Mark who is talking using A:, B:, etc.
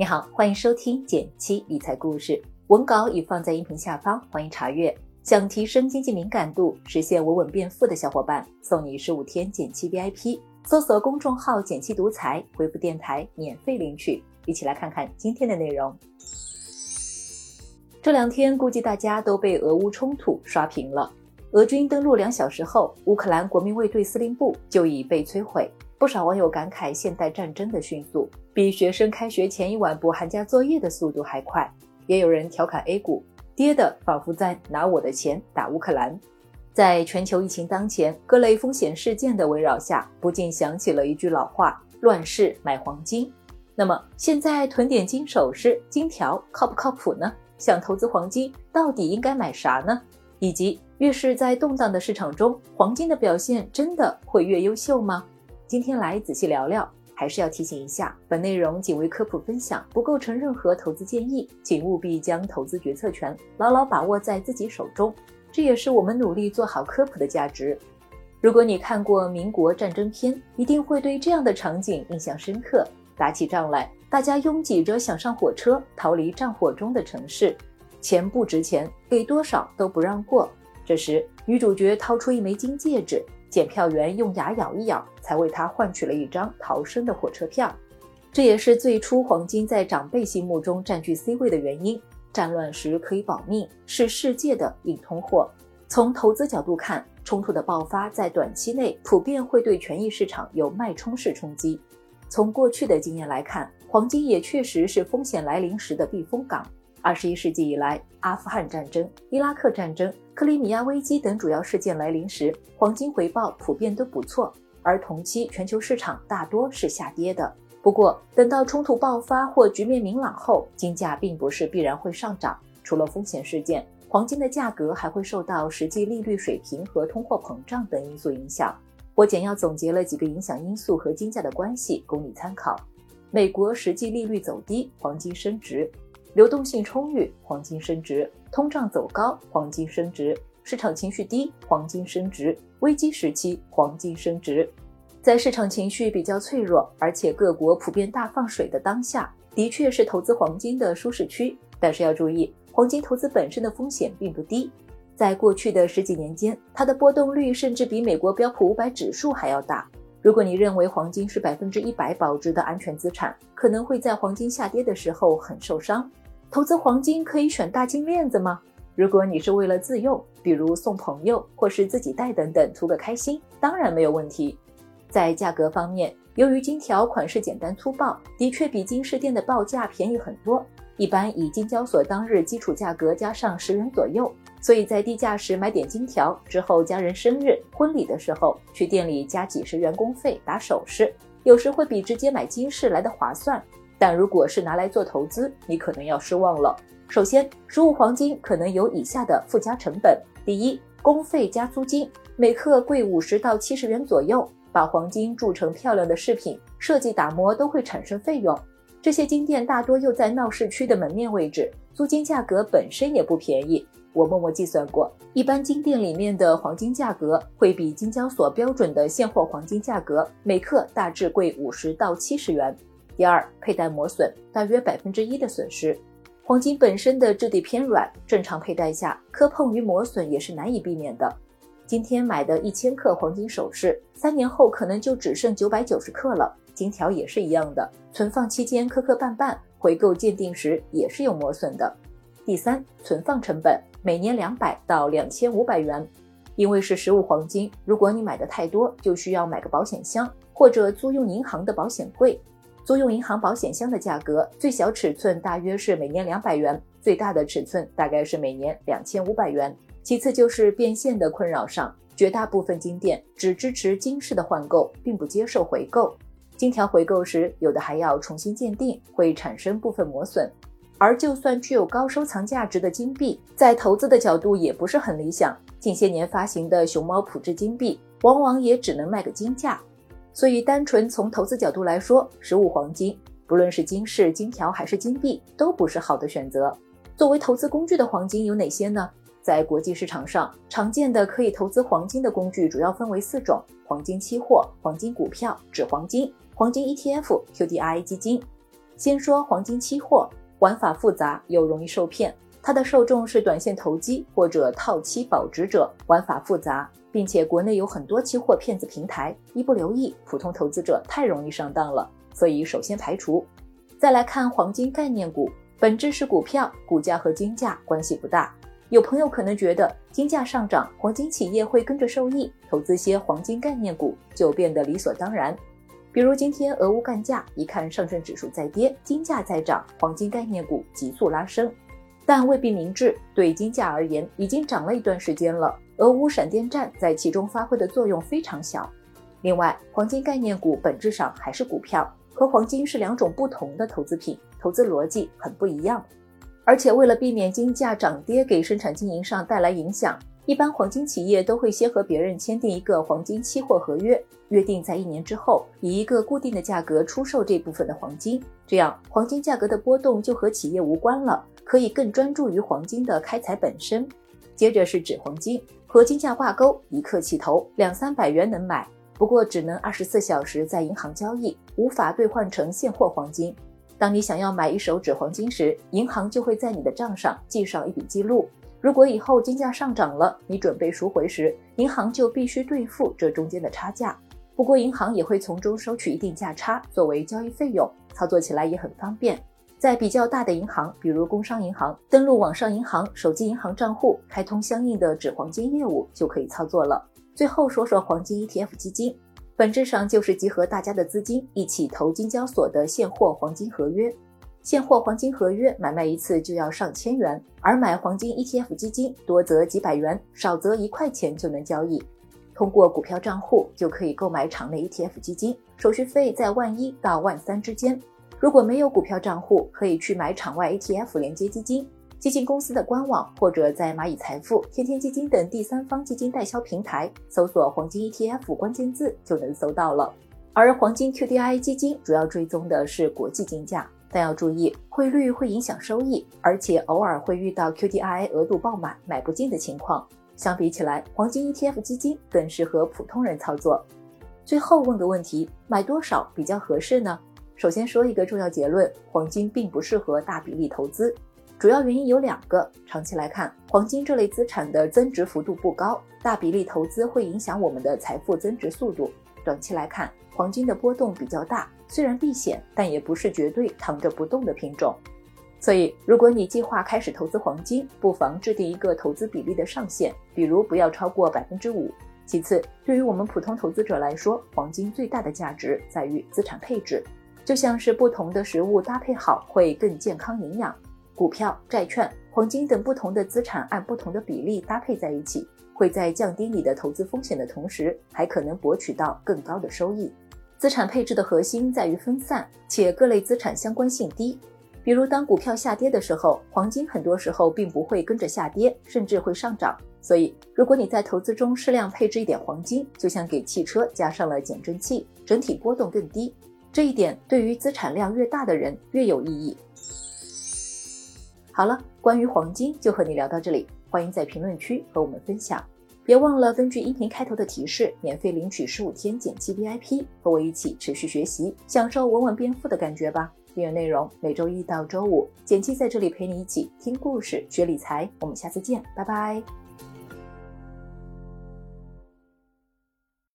A: 你好，欢迎收听减七理财故事，文稿已放在音频下方，欢迎查阅。想提升经济敏感度，实现稳稳变富的小伙伴，送你十五天减七 VIP。搜索公众号“减七独裁，回复“电台”免费领取。一起来看看今天的内容。这两天估计大家都被俄乌冲突刷屏了。俄军登陆两小时后，乌克兰国民卫队司令部就已被摧毁。不少网友感慨现代战争的迅速，比学生开学前一晚补寒假作业的速度还快。也有人调侃 A 股。跌的仿佛在拿我的钱打乌克兰，在全球疫情当前、各类风险事件的围绕下，不禁想起了一句老话：“乱世买黄金。”那么现在囤点金首饰、金条靠不靠谱呢？想投资黄金，到底应该买啥呢？以及越是在动荡的市场中，黄金的表现真的会越优秀吗？今天来仔细聊聊。还是要提醒一下，本内容仅为科普分享，不构成任何投资建议，请务必将投资决策权牢牢把握在自己手中。这也是我们努力做好科普的价值。如果你看过民国战争片，一定会对这样的场景印象深刻。打起仗来，大家拥挤着想上火车逃离战火中的城市，钱不值钱，给多少都不让过。这时，女主角掏出一枚金戒指。检票员用牙咬一咬，才为他换取了一张逃生的火车票。这也是最初黄金在长辈心目中占据 C 位的原因。战乱时可以保命，是世界的硬通货。从投资角度看，冲突的爆发在短期内普遍会对权益市场有脉冲式冲击。从过去的经验来看，黄金也确实是风险来临时的避风港。二十一世纪以来，阿富汗战争、伊拉克战争、克里米亚危机等主要事件来临时，黄金回报普遍都不错，而同期全球市场大多是下跌的。不过，等到冲突爆发或局面明朗后，金价并不是必然会上涨。除了风险事件，黄金的价格还会受到实际利率水平和通货膨胀等因素影响。我简要总结了几个影响因素和金价的关系，供你参考：美国实际利率走低，黄金升值。流动性充裕，黄金升值；通胀走高，黄金升值；市场情绪低，黄金升值；危机时期，黄金升值。在市场情绪比较脆弱，而且各国普遍大放水的当下，的确是投资黄金的舒适区。但是要注意，黄金投资本身的风险并不低。在过去的十几年间，它的波动率甚至比美国标普五百指数还要大。如果你认为黄金是百分之一百保值的安全资产，可能会在黄金下跌的时候很受伤。投资黄金可以选大金链子吗？如果你是为了自用，比如送朋友或是自己戴等等，图个开心，当然没有问题。在价格方面，由于金条款式简单粗暴，的确比金饰店的报价便宜很多。一般以金交所当日基础价格加上十元左右，所以在低价时买点金条，之后家人生日、婚礼的时候去店里加几十元工费打首饰，有时会比直接买金饰来的划算。但如果是拿来做投资，你可能要失望了。首先，实物黄金可能有以下的附加成本：第一，工费加租金，每克贵五十到七十元左右。把黄金铸成漂亮的饰品，设计打磨都会产生费用。这些金店大多又在闹市区的门面位置，租金价格本身也不便宜。我默默计算过，一般金店里面的黄金价格会比金交所标准的现货黄金价格每克大致贵五十到七十元。第二，佩戴磨损，大约百分之一的损失。黄金本身的质地偏软，正常佩戴下磕碰与磨损也是难以避免的。今天买的一千克黄金首饰，三年后可能就只剩九百九十克了。金条也是一样的，存放期间磕磕绊绊，回购鉴定时也是有磨损的。第三，存放成本每年两百到两千五百元，因为是实物黄金，如果你买的太多，就需要买个保险箱或者租用银行的保险柜。租用银行保险箱的价格，最小尺寸大约是每年两百元，最大的尺寸大概是每年两千五百元。其次就是变现的困扰上，绝大部分金店只支持金饰的换购，并不接受回购。金条回购时，有的还要重新鉴定，会产生部分磨损。而就算具有高收藏价值的金币，在投资的角度也不是很理想。近些年发行的熊猫普制金币，往往也只能卖个金价。所以，单纯从投资角度来说，实物黄金，不论是金饰、金条还是金币，都不是好的选择。作为投资工具的黄金有哪些呢？在国际市场上，常见的可以投资黄金的工具主要分为四种：黄金期货、黄金股票、纸黄金、黄金 ETF、QDII 基金。先说黄金期货，玩法复杂又容易受骗。它的受众是短线投机或者套期保值者，玩法复杂，并且国内有很多期货骗子平台，一不留意，普通投资者太容易上当了，所以首先排除。再来看黄金概念股，本质是股票，股价和金价关系不大。有朋友可能觉得金价上涨，黄金企业会跟着受益，投资些黄金概念股就变得理所当然。比如今天俄乌干架，一看上证指数在跌，金价在涨，黄金概念股急速拉升，但未必明智。对金价而言，已经涨了一段时间了，俄乌闪电战在其中发挥的作用非常小。另外，黄金概念股本质上还是股票，和黄金是两种不同的投资品，投资逻辑很不一样。而且为了避免金价涨跌给生产经营上带来影响。一般黄金企业都会先和别人签订一个黄金期货合约，约定在一年之后以一个固定的价格出售这部分的黄金，这样黄金价格的波动就和企业无关了，可以更专注于黄金的开采本身。接着是纸黄金，和金价挂钩，一克起投，两三百元能买，不过只能二十四小时在银行交易，无法兑换成现货黄金。当你想要买一手纸黄金时，银行就会在你的账上记上一笔记录。如果以后金价上涨了，你准备赎回时，银行就必须兑付这中间的差价。不过银行也会从中收取一定价差作为交易费用，操作起来也很方便。在比较大的银行，比如工商银行，登录网上银行手机银行账户，开通相应的纸黄金业务就可以操作了。最后说说黄金 ETF 基金，本质上就是集合大家的资金一起投金交所的现货黄金合约。现货黄金合约买卖一次就要上千元，而买黄金 ETF 基金多则几百元，少则一块钱就能交易。通过股票账户就可以购买场内 ETF 基金，手续费在万一到万三之间。如果没有股票账户，可以去买场外 ETF 连接基金，基金公司的官网或者在蚂蚁财富、天天基金等第三方基金代销平台搜索黄金 ETF 关键字就能搜到了。而黄金 QDII 基金主要追踪的是国际金价。但要注意，汇率会影响收益，而且偶尔会遇到 QDII 额度爆满买不进的情况。相比起来，黄金 ETF 基金更适合普通人操作。最后问个问题：买多少比较合适呢？首先说一个重要结论：黄金并不适合大比例投资。主要原因有两个：长期来看，黄金这类资产的增值幅度不高，大比例投资会影响我们的财富增值速度；短期来看，黄金的波动比较大。虽然避险，但也不是绝对躺着不动的品种。所以，如果你计划开始投资黄金，不妨制定一个投资比例的上限，比如不要超过百分之五。其次，对于我们普通投资者来说，黄金最大的价值在于资产配置，就像是不同的食物搭配好会更健康营养。股票、债券、黄金等不同的资产按不同的比例搭配在一起，会在降低你的投资风险的同时，还可能博取到更高的收益。资产配置的核心在于分散，且各类资产相关性低。比如，当股票下跌的时候，黄金很多时候并不会跟着下跌，甚至会上涨。所以，如果你在投资中适量配置一点黄金，就像给汽车加上了减震器，整体波动更低。这一点对于资产量越大的人越有意义。好了，关于黄金就和你聊到这里，欢迎在评论区和我们分享。别忘了根据音频开头的提示，免费领取十五天剪辑 VIP，和我一起持续学习，享受稳稳变富的感觉吧。订阅内容每周一到周五，剪辑在这里陪你一起听故事、学理财。我们下次见，拜拜。